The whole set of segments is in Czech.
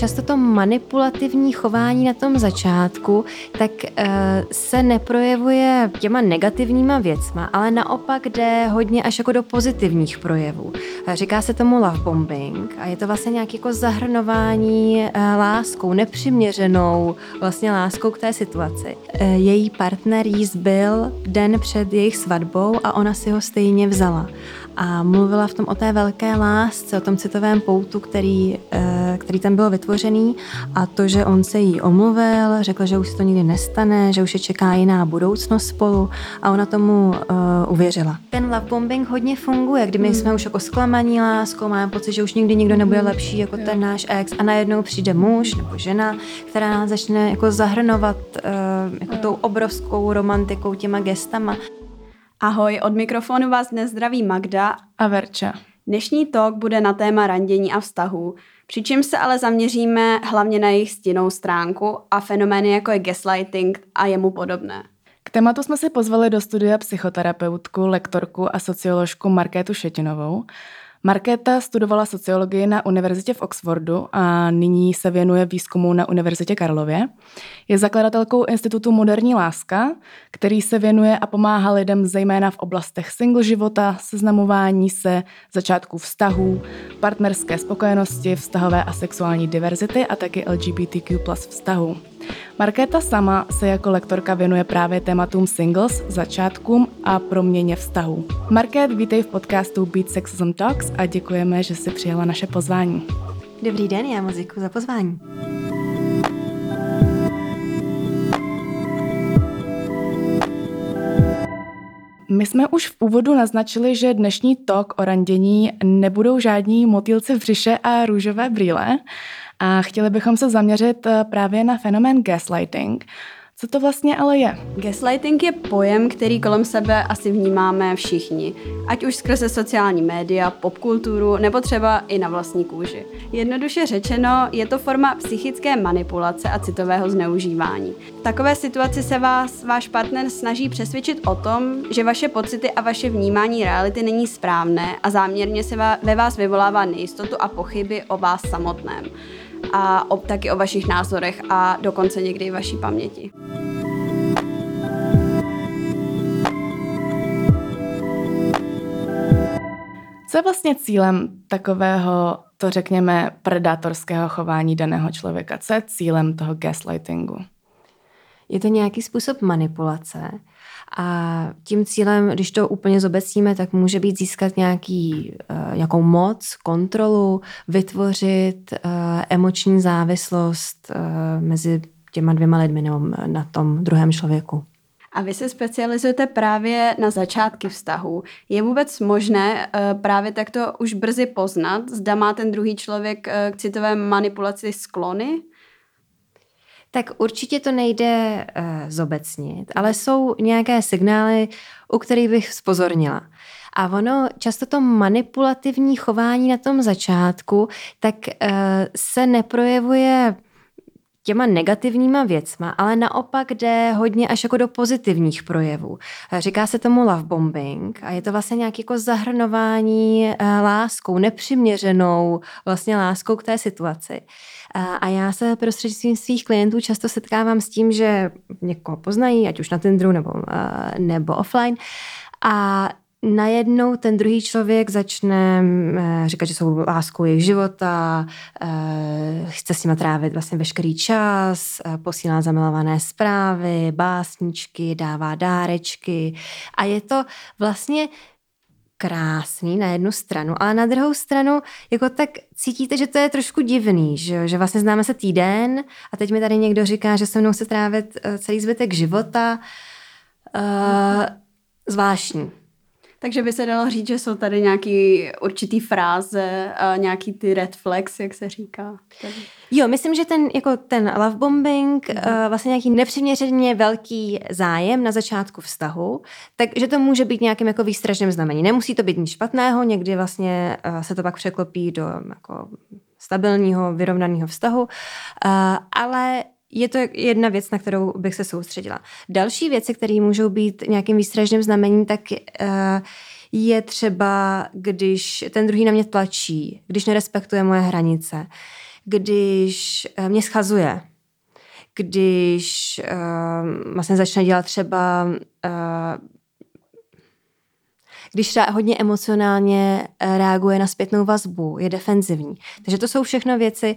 často to manipulativní chování na tom začátku, tak uh, se neprojevuje těma negativníma věcma, ale naopak jde hodně až jako do pozitivních projevů. Říká se tomu love bombing a je to vlastně nějaké jako zahrnování uh, láskou, nepřiměřenou vlastně láskou k té situaci. Její partner jí zbyl den před jejich svatbou a ona si ho stejně vzala a mluvila v tom o té velké lásce, o tom citovém poutu, který, eh, který tam byl vytvořený a to, že on se jí omluvil, řekl, že už se to nikdy nestane, že už je čeká jiná budoucnost spolu a ona tomu uh, uvěřila. Ten love bombing hodně funguje, kdy my hmm. jsme už jako zklamaní láskou, máme pocit, že už nikdy nikdo nebude lepší jako ten náš ex a najednou přijde muž nebo žena, která nás začne jako zahrnovat uh, jako tou obrovskou romantikou, těma gestama. Ahoj, od mikrofonu vás dnes zdraví Magda a Verča. Dnešní talk bude na téma randění a vztahů, přičemž se ale zaměříme hlavně na jejich stinnou stránku a fenomény jako je gaslighting a jemu podobné. K tématu jsme si pozvali do studia psychoterapeutku, lektorku a socioložku Markétu Šetinovou, Markéta studovala sociologii na univerzitě v Oxfordu a nyní se věnuje výzkumu na Univerzitě Karlově. Je zakladatelkou Institutu Moderní láska, který se věnuje a pomáhá lidem zejména v oblastech single života, seznamování se, začátku vztahů, partnerské spokojenosti, vztahové a sexuální diverzity a taky LGBTQ plus vztahů. Markéta sama se jako lektorka věnuje právě tématům singles, začátkům a proměně vztahů. Markét, vítej v podcastu Beat Sexism Talks a děkujeme, že jsi přijela naše pozvání. Dobrý den, já moc děkuji za pozvání. My jsme už v úvodu naznačili, že dnešní talk o randění nebudou žádní motýlci v břiše a růžové brýle, a chtěli bychom se zaměřit eh, právě na fenomén gaslighting. Co to vlastně ale je? Gaslighting je pojem, který kolem sebe asi vnímáme všichni, ať už skrze sociální média, popkulturu nebo třeba i na vlastní kůži. Jednoduše řečeno, je to forma psychické manipulace a citového zneužívání. V takové situaci se vás váš partner snaží přesvědčit o tom, že vaše pocity a vaše vnímání reality není správné a záměrně se ve vás vyvolává nejistotu a pochyby o vás samotném a o, taky o vašich názorech a dokonce někdy i vaší paměti. Co je vlastně cílem takového, to řekněme, predátorského chování daného člověka? Co je cílem toho gaslightingu? Je to nějaký způsob manipulace, a tím cílem, když to úplně zobecníme, tak může být získat nějaký, uh, nějakou moc, kontrolu, vytvořit uh, emoční závislost uh, mezi těma dvěma lidmi nebo na tom druhém člověku. A vy se specializujete právě na začátky vztahu. Je vůbec možné právě takto už brzy poznat, zda má ten druhý člověk k citové manipulaci sklony? Tak určitě to nejde uh, zobecnit, ale jsou nějaké signály, u kterých bych spozornila. A ono, často to manipulativní chování na tom začátku, tak uh, se neprojevuje těma negativníma věcma, ale naopak jde hodně až jako do pozitivních projevů. Říká se tomu love bombing a je to vlastně nějaké jako zahrnování láskou, nepřiměřenou vlastně láskou k té situaci. A já se prostřednictvím svých klientů často setkávám s tím, že někoho poznají, ať už na Tinderu nebo, nebo offline, a najednou ten druhý člověk začne říkat, že jsou láskou jejich života, chce s nimi trávit vlastně veškerý čas, posílá zamilované zprávy, básničky, dává dárečky. A je to vlastně krásný na jednu stranu, ale na druhou stranu jako tak cítíte, že to je trošku divný, že, že vlastně známe se týden a teď mi tady někdo říká, že se mnou chce trávit eh, celý zbytek života. Uh, zvláštní. Takže by se dalo říct, že jsou tady nějaký určitý fráze, nějaký ty red flags, jak se říká. Tady. Jo, myslím, že ten, jako ten love bombing, uh, vlastně nějaký nepřiměřeně velký zájem na začátku vztahu, takže to může být nějakým jako výstražným znamení. Nemusí to být nic špatného, někdy vlastně uh, se to pak překlopí do jako stabilního, vyrovnaného vztahu, uh, ale je to jedna věc, na kterou bych se soustředila. Další věci, které můžou být nějakým výstražným znamením, tak uh, je třeba, když ten druhý na mě tlačí, když nerespektuje moje hranice, když uh, mě schazuje, když uh, vlastně začne dělat třeba uh, když hodně emocionálně reaguje na zpětnou vazbu, je defenzivní. Takže to jsou všechno věci,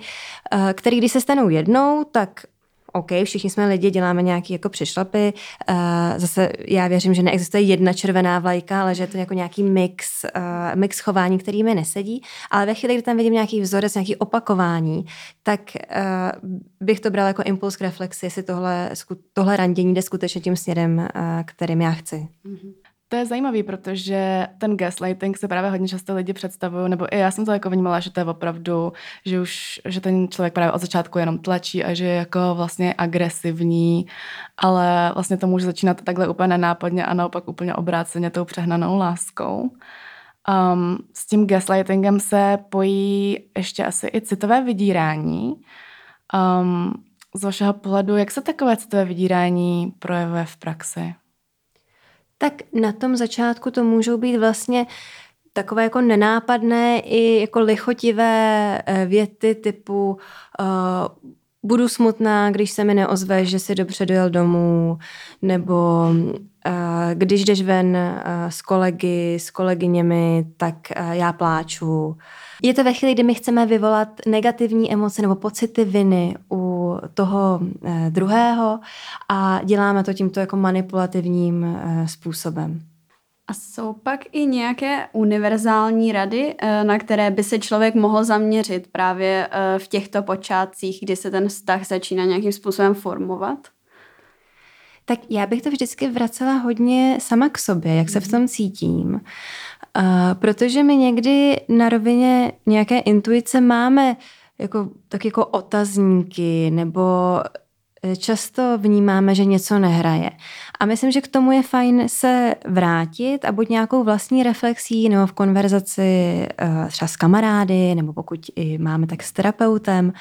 které když se stanou jednou, tak OK, všichni jsme lidi, děláme nějaký jako přišlapy. Uh, zase já věřím, že neexistuje jedna červená vlajka, ale že je to jako nějaký mix, uh, mix chování, který mi nesedí. Ale ve chvíli, kdy tam vidím nějaký vzorec, nějaký opakování, tak uh, bych to brala jako impuls k reflexi, jestli tohle, tohle randění jde skutečně tím směrem, uh, kterým já chci. Mm-hmm. To je zajímavý, protože ten gaslighting se právě hodně často lidi představují, nebo i já jsem to jako vnímala, že to je opravdu, že už, že ten člověk právě od začátku jenom tlačí a že je jako vlastně agresivní, ale vlastně to může začínat takhle úplně nenápadně a naopak úplně obráceně tou přehnanou láskou. Um, s tím gaslightingem se pojí ještě asi i citové vydírání. Um, z vašeho pohledu, jak se takové citové vydírání projevuje v praxi? Tak na tom začátku to můžou být vlastně takové jako nenápadné i jako lichotivé eh, věty typu uh, budu smutná, když se mi neozve, že si dobře dojel domů, nebo uh, když jdeš ven uh, s kolegy, s kolegyněmi, tak uh, já pláču. Je to ve chvíli, kdy my chceme vyvolat negativní emoce nebo pocity viny u toho uh, druhého a děláme to tímto jako manipulativním uh, způsobem. A jsou pak i nějaké univerzální rady, na které by se člověk mohl zaměřit právě v těchto počátcích, kdy se ten vztah začíná nějakým způsobem formovat? tak já bych to vždycky vracela hodně sama k sobě, jak se v tom cítím. Uh, protože my někdy na rovině nějaké intuice máme jako, tak jako otazníky nebo často vnímáme, že něco nehraje. A myslím, že k tomu je fajn se vrátit a buď nějakou vlastní reflexí nebo v konverzaci eh, třeba s kamarády, nebo pokud i máme tak s terapeutem,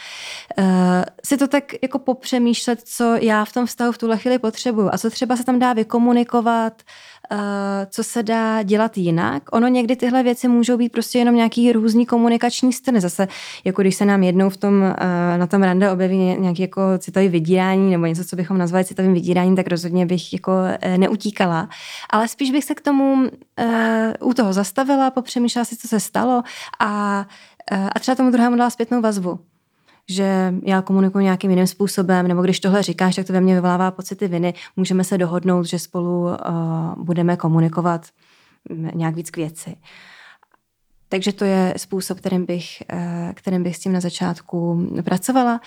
eh, si to tak jako popřemýšlet, co já v tom vztahu v tuhle chvíli potřebuju a co třeba se tam dá vykomunikovat, Eh, co se dá dělat jinak. Ono někdy tyhle věci můžou být prostě jenom nějaký různý komunikační styl. Zase, jako když se nám jednou v tom, na tom rande objeví nějaký jako citový vydírání nebo něco, co bychom nazvali citovým vydíráním, tak rozhodně bych jako eh, neutíkala. Ale spíš bych se k tomu u toho zastavila, popřemýšlela si, co se stalo a, a třeba tomu druhému dala zpětnou vazbu že já komunikuji nějakým jiným způsobem, nebo když tohle říkáš, tak to ve mně vyvolává pocity viny, můžeme se dohodnout, že spolu uh, budeme komunikovat nějak víc k věci. Takže to je způsob, kterým bych, uh, kterým bych s tím na začátku pracovala.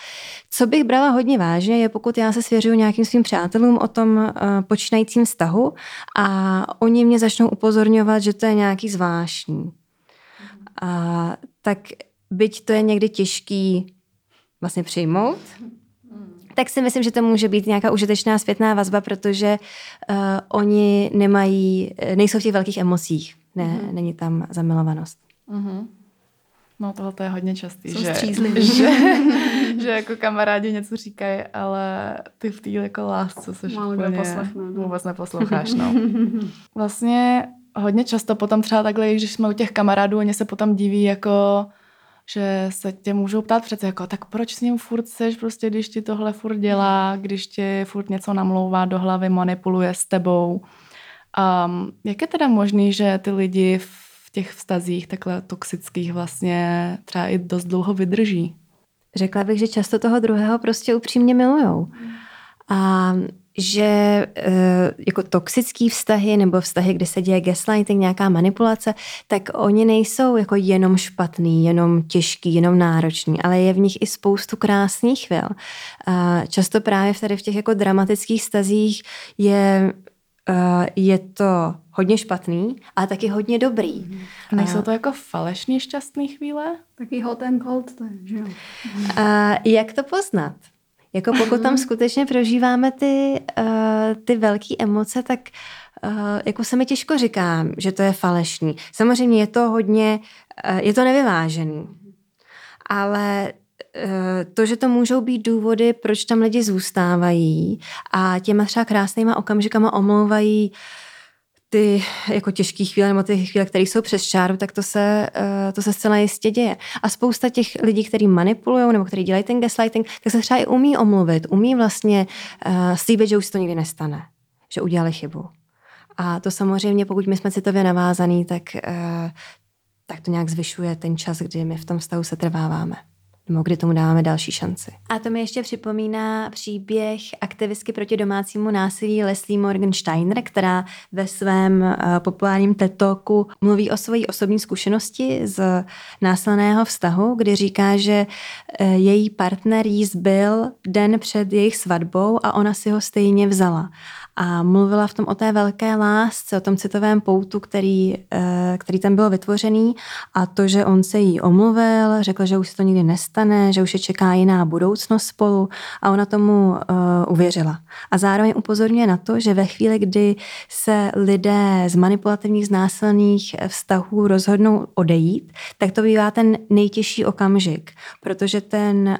Co bych brala hodně vážně, je pokud já se svěřuju nějakým svým přátelům o tom uh, počínajícím vztahu a oni mě začnou upozorňovat, že to je nějaký zvláštní. A, tak byť to je někdy těžký vlastně přijmout, tak si myslím, že to může být nějaká užitečná zpětná vazba, protože uh, oni nemají, nejsou v těch velkých emocích. Ne, mm-hmm. Není tam zamilovanost. Mm-hmm. No tohle je hodně častý, že, že, že jako kamarádi něco říkají, ale ty v té jako lásce se úplně no. vůbec neposloucháš. No. Vlastně hodně často potom třeba takhle, když jsme u těch kamarádů, oni se potom diví jako že se tě můžou ptát přece jako, tak proč s ním furt seš, prostě když ti tohle furt dělá, když ti furt něco namlouvá do hlavy, manipuluje s tebou. Um, jak je teda možný, že ty lidi v těch vztazích takhle toxických vlastně třeba i dost dlouho vydrží? Řekla bych, že často toho druhého prostě upřímně milujou. A že e, jako toxický vztahy nebo vztahy, kde se děje gaslighting, nějaká manipulace, tak oni nejsou jako jenom špatný, jenom těžký, jenom náročný, ale je v nich i spoustu krásných chvil. A často právě tady v těch jako dramatických stazích je Uh, je to hodně špatný, ale taky hodně dobrý. A nejsou to jako falešně šťastné chvíle? Taky hot and cold, to je, že jo? Uh, jak to poznat? Jako pokud tam skutečně prožíváme ty, uh, ty velké emoce, tak uh, jako se mi těžko říká, že to je falešný. Samozřejmě je to hodně, uh, je to nevyvážený. Ale to, že to můžou být důvody, proč tam lidi zůstávají a těma třeba krásnýma okamžikama omlouvají ty jako těžké chvíle nebo ty chvíle, které jsou přes čáru, tak to se, to se zcela jistě děje. A spousta těch lidí, kteří manipulují nebo kteří dělají ten gaslighting, tak se třeba i umí omluvit, umí vlastně slíbit, že už se to nikdy nestane, že udělali chybu. A to samozřejmě, pokud my jsme citově navázaný, tak, tak to nějak zvyšuje ten čas, kdy my v tom stavu se trváváme nebo kdy tomu dáváme další šanci. A to mi ještě připomíná příběh aktivistky proti domácímu násilí Leslie Morgensteiner, která ve svém uh, populárním tetoku mluví o své osobní zkušenosti z násilného vztahu, kdy říká, že uh, její partner jí zbyl den před jejich svatbou a ona si ho stejně vzala a mluvila v tom o té velké lásce, o tom citovém poutu, který, eh, který tam byl vytvořený. A to, že on se jí omluvil, řekl, že už se to nikdy nestane, že už je čeká jiná budoucnost spolu. A ona tomu uh, uvěřila. A zároveň upozorňuje na to, že ve chvíli, kdy se lidé z manipulativních, znásilných vztahů rozhodnou odejít, tak to bývá ten nejtěžší okamžik, protože ten,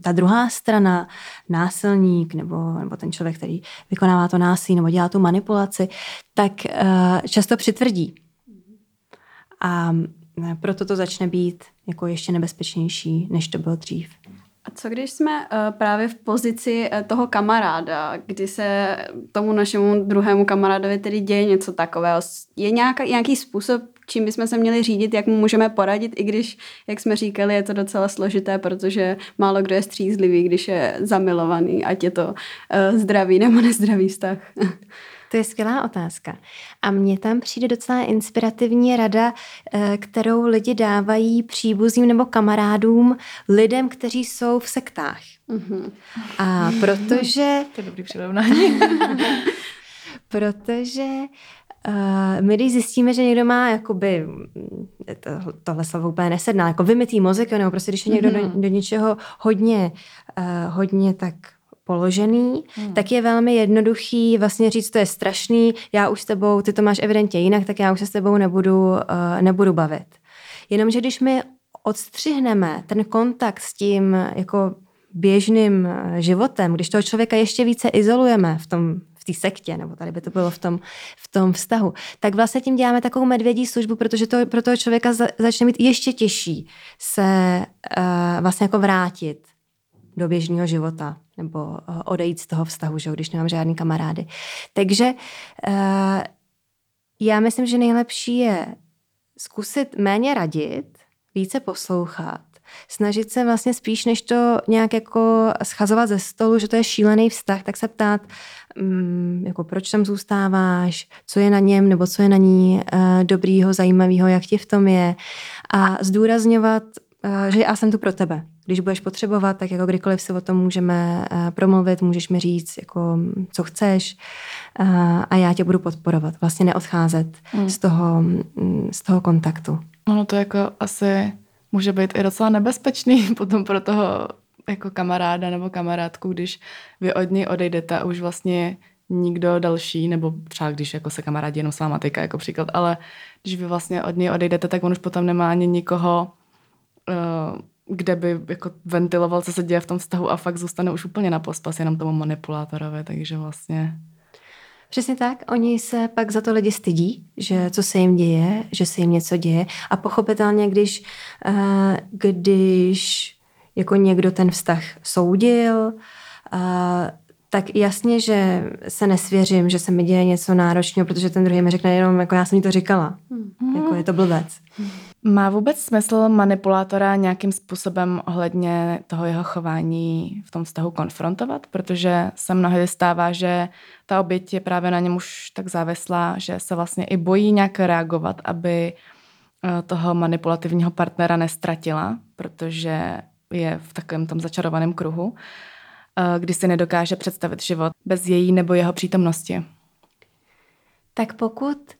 ta druhá strana, násilník nebo, nebo ten člověk, který vykoná vykonává to násilí nebo dělá tu manipulaci, tak uh, často přitvrdí. A eh, proto to začne být jako ještě nebezpečnější, než to bylo dřív. A co když jsme uh, právě v pozici toho kamaráda, kdy se tomu našemu druhému kamarádovi tedy děje něco takového? Je nějaký způsob, čím bychom se měli řídit, jak mu můžeme poradit, i když, jak jsme říkali, je to docela složité, protože málo kdo je střízlivý, když je zamilovaný, ať je to uh, zdravý nebo nezdravý vztah. To je skvělá otázka. A mně tam přijde docela inspirativní rada, eh, kterou lidi dávají příbuzním nebo kamarádům, lidem, kteří jsou v sektách. Mm-hmm. A protože... To je dobrý přirovnání. protože Uh, my když zjistíme, že někdo má jakoby, to, tohle slovo úplně nesedná, jako vymytý mozek, nebo prostě když je někdo mm-hmm. do, do něčeho hodně, uh, hodně tak položený, hmm. tak je velmi jednoduchý vlastně říct, to je strašný, já už s tebou, ty to máš evidentně jinak, tak já už se s tebou nebudu, uh, nebudu bavit. Jenomže když my odstřihneme ten kontakt s tím jako běžným životem, když toho člověka ještě více izolujeme v tom té sektě, nebo tady by to bylo v tom, v tom vztahu, tak vlastně tím děláme takovou medvědí službu, protože to pro toho člověka za, začne být ještě těžší se uh, vlastně jako vrátit do běžného života nebo uh, odejít z toho vztahu, že, když nemám žádný kamarády. Takže uh, já myslím, že nejlepší je zkusit méně radit, více poslouchat, snažit se vlastně spíš, než to nějak jako schazovat ze stolu, že to je šílený vztah, tak se ptát, um, jako proč tam zůstáváš, co je na něm nebo co je na ní uh, dobrýho, zajímavého, jak ti v tom je a zdůrazňovat, uh, že já jsem tu pro tebe. Když budeš potřebovat, tak jako kdykoliv si o tom můžeme uh, promluvit, můžeš mi říct, jako, co chceš a já tě budu podporovat. Vlastně neodcházet mm. z, toho, mm, z toho kontaktu. Ono to jako asi může být i docela nebezpečný potom pro toho jako kamaráda nebo kamarádku, když vy od něj odejdete a už vlastně nikdo další, nebo třeba když jako se kamarádi jenom s váma týká jako příklad, ale když vy vlastně od něj odejdete, tak on už potom nemá ani nikoho, uh, kde by jako ventiloval, co se děje v tom vztahu a fakt zůstane už úplně na pospas jenom tomu manipulátorovi, takže vlastně Přesně tak, oni se pak za to lidi stydí, že co se jim děje, že se jim něco děje a pochopitelně, když, uh, když jako někdo ten vztah soudil, uh, tak jasně, že se nesvěřím, že se mi děje něco náročného, protože ten druhý mi řekne jenom, jako já jsem jí to říkala. Hmm. Jako je to blbec. Má vůbec smysl manipulátora nějakým způsobem ohledně toho jeho chování v tom vztahu konfrontovat? Protože se mnohdy stává, že ta oběť je právě na něm už tak závislá, že se vlastně i bojí nějak reagovat, aby eh, toho manipulativního partnera nestratila, protože je v takovém tom začarovaném kruhu, eh, kdy si nedokáže představit život bez její nebo jeho přítomnosti. Tak pokud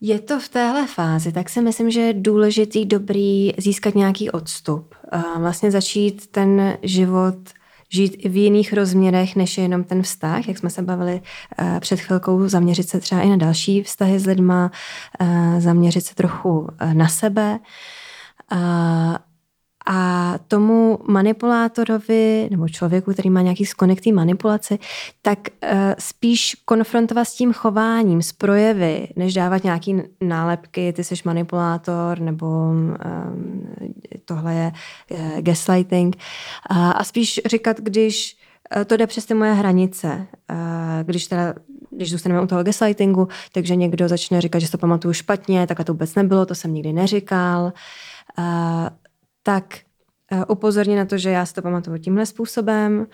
je to v téhle fázi, tak si myslím, že je důležitý, dobrý získat nějaký odstup. A vlastně začít ten život žít i v jiných rozměrech, než je jenom ten vztah, jak jsme se bavili uh, před chvilkou, zaměřit se třeba i na další vztahy s lidma, uh, zaměřit se trochu uh, na sebe. Tomu manipulátorovi nebo člověku, který má nějaký skonek té manipulaci, tak uh, spíš konfrontovat s tím chováním, s projevy, než dávat nějaký nálepky, ty jsi manipulátor nebo um, tohle je uh, gaslighting. A spíš říkat, když to jde přes ty moje hranice. Když teda když zůstaneme u toho gaslightingu, takže někdo začne říkat, že to pamatuju špatně, takhle to vůbec nebylo, to jsem nikdy neříkal, tak upozorně na to, že já si to pamatuju tímhle způsobem,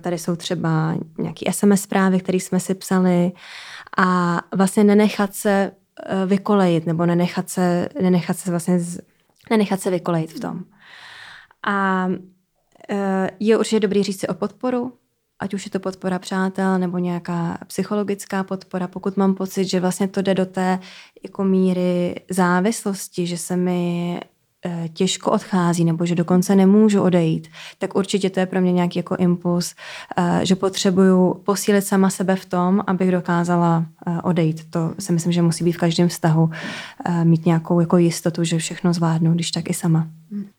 tady jsou třeba nějaké SMS zprávy, které jsme si psali. A vlastně nenechat se e, vykolejit nebo nenechat se, nenechat se vlastně z, nenechat se vykolejit v tom. A je určitě dobrý říct si o podporu, ať už je to podpora přátel nebo nějaká psychologická podpora, pokud mám pocit, že vlastně to jde do té jako míry závislosti, že se mi Eh, těžko odchází nebo že dokonce nemůžu odejít, tak určitě to je pro mě nějaký jako impuls, eh, že potřebuju posílit sama sebe v tom, abych dokázala eh, odejít. To si myslím, že musí být v každém vztahu mít nějakou jako jistotu, že všechno zvládnu, když tak i sama.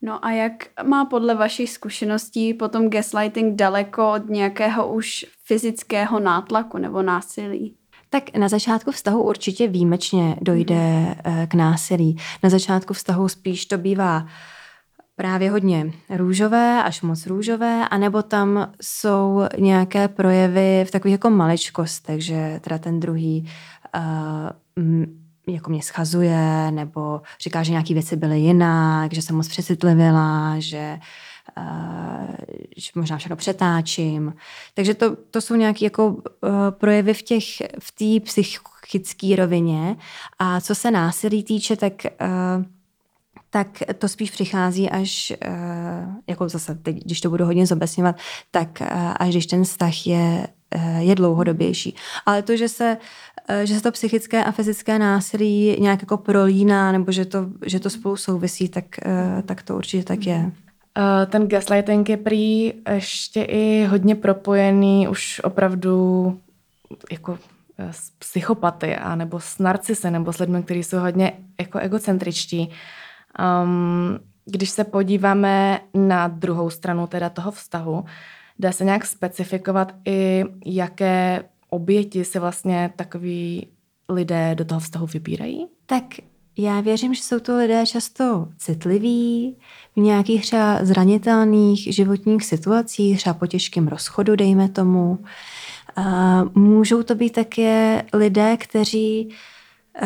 No a jak má podle vašich zkušeností potom gaslighting daleko od nějakého už fyzického nátlaku nebo násilí? Tak na začátku vztahu určitě výjimečně dojde eh, k násilí. Na začátku vztahu spíš to bývá právě hodně růžové, až moc růžové, anebo tam jsou nějaké projevy v takových jako maličkostech, že teda ten druhý uh, jako mě schazuje, nebo říká, že nějaké věci byly jinak, že jsem moc přecitlivila, že že možná všechno přetáčím. Takže to, to jsou nějaké jako uh, projevy v těch, v té psychické rovině. A co se násilí týče, tak uh, tak to spíš přichází až, jako zase teď, když to budu hodně zobecňovat, tak až když ten vztah je, je dlouhodobější. Ale to, že se že se to psychické a fyzické násilí nějak jako prolíná, nebo že to, že to spolu souvisí, tak, tak to určitě tak je. Eh, ten gaslighting je prý ještě i hodně propojený už opravdu jako eh, s psychopaty a nebo s narcisy nebo s lidmi, kteří jsou hodně jako egocentričtí. Um, když se podíváme na druhou stranu teda toho vztahu, dá se nějak specifikovat i, jaké oběti se vlastně takový lidé do toho vztahu vybírají? Tak já věřím, že jsou to lidé často citliví, v nějakých třeba zranitelných životních situacích, třeba po těžkém rozchodu, dejme tomu. Můžou to být také lidé, kteří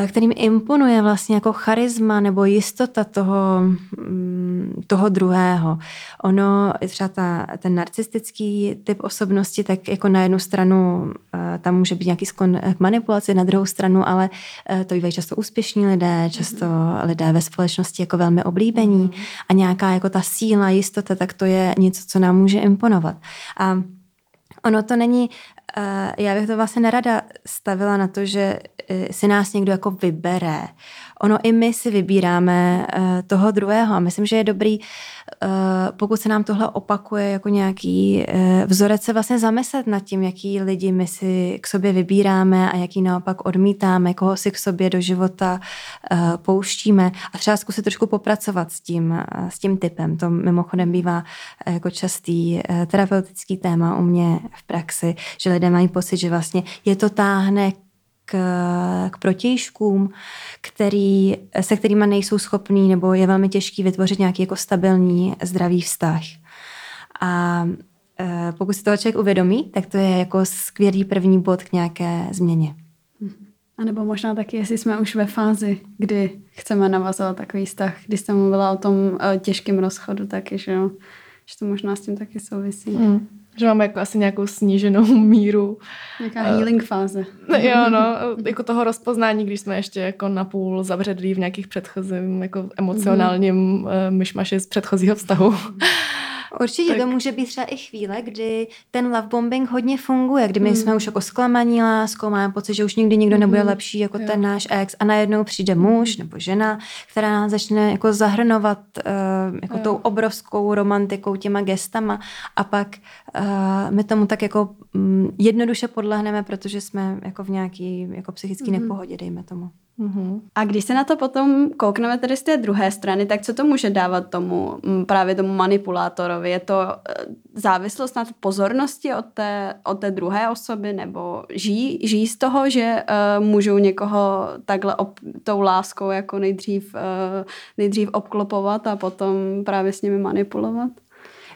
kterým imponuje vlastně jako charisma nebo jistota toho, mm, toho druhého. Ono, třeba ta, ten narcistický typ osobnosti, tak jako na jednu stranu eh, tam může být nějaký skon k manipulaci, na druhou stranu, ale eh, to bývají často úspěšní lidé, často mm-hmm. lidé ve společnosti jako velmi oblíbení mm-hmm. a nějaká jako ta síla, jistota, tak to je něco, co nám může imponovat. A ono to není já bych to vlastně nerada stavila na to, že eh, si nás někdo jako vybere. Ono i my si vybíráme eh, toho druhého a myslím, že je dobrý, eh, pokud se nám tohle opakuje jako nějaký vzorec, se vlastně zamyslet nad tím, jaký lidi my si k sobě vybíráme a jaký naopak odmítáme, koho si k sobě do života pouštíme a třeba zkusit trošku popracovat s tím, s tím typem. To mimochodem bývá jako častý terapeutický téma u mě v praxi, že lidé mají pocit, že vlastně je to táhne k, k protějškům, který, se kterými nejsou schopní nebo je velmi těžký vytvořit nějaký jako stabilní, zdravý vztah. A e, pokud si toho člověk uvědomí, tak to je jako skvělý první bod k nějaké změně. A nebo možná taky, jestli jsme už ve fázi, kdy chceme navazovat takový vztah, když jsem mluvila o tom o těžkém rozchodu taky, že, jo, že to možná s tím taky souvisí. Mm. Že máme jako asi nějakou sníženou míru. Nějaká healing fáze. Jo, no, jako toho rozpoznání, když jsme ještě jako napůl zavředlí v nějakých předchozím, jako emocionálním mm. myšmaši z předchozího vztahu. Určitě tak. to může být třeba i chvíle, kdy ten love bombing hodně funguje, kdy my mm. jsme už jako zklamaní láskou, máme pocit, že už nikdy nikdo nebude mm. lepší jako jo. ten náš ex a najednou přijde muž nebo žena, která nás začne jako zahrnovat uh, jako jo. tou obrovskou romantikou, těma gestama a pak uh, my tomu tak jako um, jednoduše podlehneme, protože jsme jako v nějaký jako psychický mm. nepohodě, dejme tomu. Mm-hmm. A když se na to potom koukneme tedy z té druhé strany, tak co to může dávat tomu právě tomu manipulátorovi? Je to eh, závislost na pozornosti od té, od té druhé osoby, nebo žijí, žijí z toho, že uh, můžou někoho takhle ob, tou láskou jako nejdřív, uh, nejdřív obklopovat a potom právě s nimi manipulovat?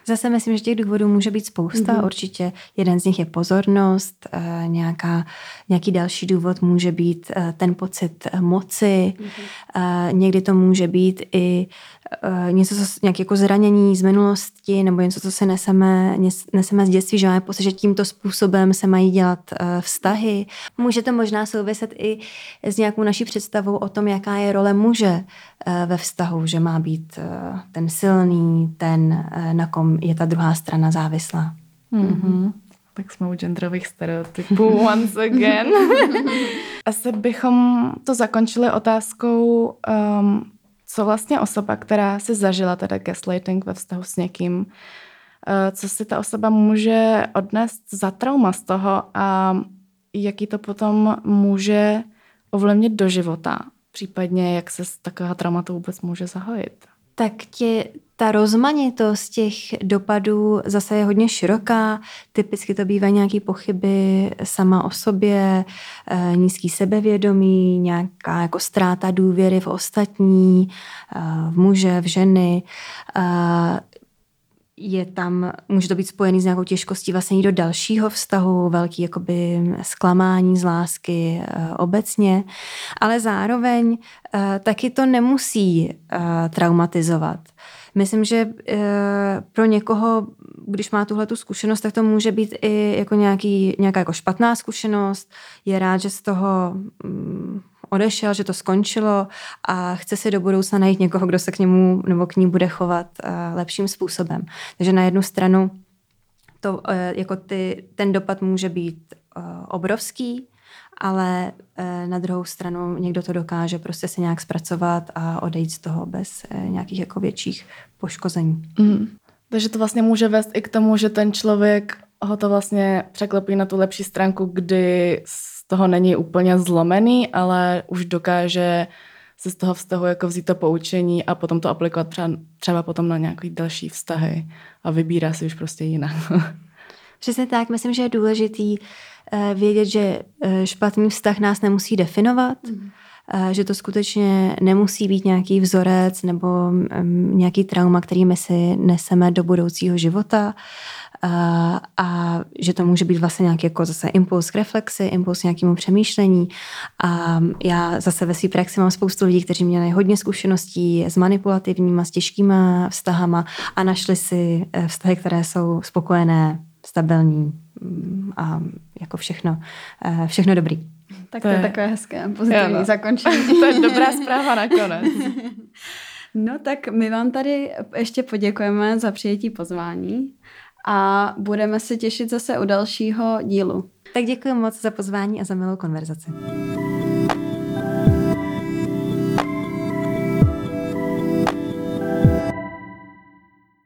Zase myslím, že těch důvodů může být spousta. Mm-hmm. Určitě jeden z nich je pozornost, uh, nějaká, nějaký další důvod může být uh, ten pocit moci, mm-hmm. někdy to může být i něco, co, nějaké jako zranění z minulosti nebo něco, co se neseme, neseme z dětství, že máme pocit, že tímto způsobem se mají dělat vztahy. Může to možná souviset i s nějakou naší představou o tom, jaká je role muže ve vztahu, že má být ten silný, ten, na kom je ta druhá strana závislá. Mm-hmm. Tak jsme u genderových stereotypů once again. Asi bychom to zakončili otázkou, um, co vlastně osoba, která si zažila teda gaslighting ve vztahu s někým, uh, co si ta osoba může odnést za trauma z toho a jaký to potom může ovlivnit do života, případně jak se z takového traumatu vůbec může zahojit tak tě, ta rozmanitost těch dopadů zase je hodně široká. Typicky to bývají nějaké pochyby sama o sobě, eh, nízký sebevědomí, nějaká jako ztráta důvěry v ostatní, eh, v muže, v ženy. Eh, je tam, může to být spojený s nějakou těžkostí vlastně do dalšího vztahu, velký jakoby zklamání z lásky obecně, ale zároveň taky to nemusí traumatizovat. Myslím, že uh, pro někoho, když má tuhle tu zkušenost, tak to může být i jako nějaký, nějaká jako špatná zkušenost. Je rád, že z toho um, odešel, že to skončilo a chce si do budoucna najít někoho, kdo se k němu nebo k ní bude chovat uh, lepším způsobem. Takže na jednu stranu to, uh, jako ty, ten dopad může být obrovský, ale na druhou stranu někdo to dokáže prostě se nějak zpracovat a odejít z toho bez nějakých jako větších poškození. Mm. Takže to vlastně může vést i k tomu, že ten člověk ho to vlastně překlepí na tu lepší stránku, kdy toho není úplně zlomený, ale už dokáže se z toho vztahu jako vzít to poučení a potom to aplikovat třeba, třeba potom na nějaké další vztahy a vybírá si už prostě jinak. Přesně tak, myslím, že je důležitý eh, vědět, že eh, špatný vztah nás nemusí definovat, mm. že to skutečně nemusí být nějaký vzorec nebo mm, nějaký trauma, který my si neseme do budoucího života a, a že to může být vlastně nějaký jako zase impuls k reflexi, impuls k nějakému přemýšlení. A já zase ve své praxi mám spoustu lidí, kteří měli hodně zkušeností s manipulativníma, s těžkýma vztahama a našli si vztahy, které jsou spokojené, stabilní mm, a jako všechno, eh, všechno dobrý. Tak to, to je, je takové hezké, pozitivní jo, no. zakončení. to je dobrá zpráva nakonec. No tak my vám tady ještě poděkujeme za přijetí pozvání a budeme se těšit zase u dalšího dílu. Tak děkuji moc za pozvání a za milou konverzaci.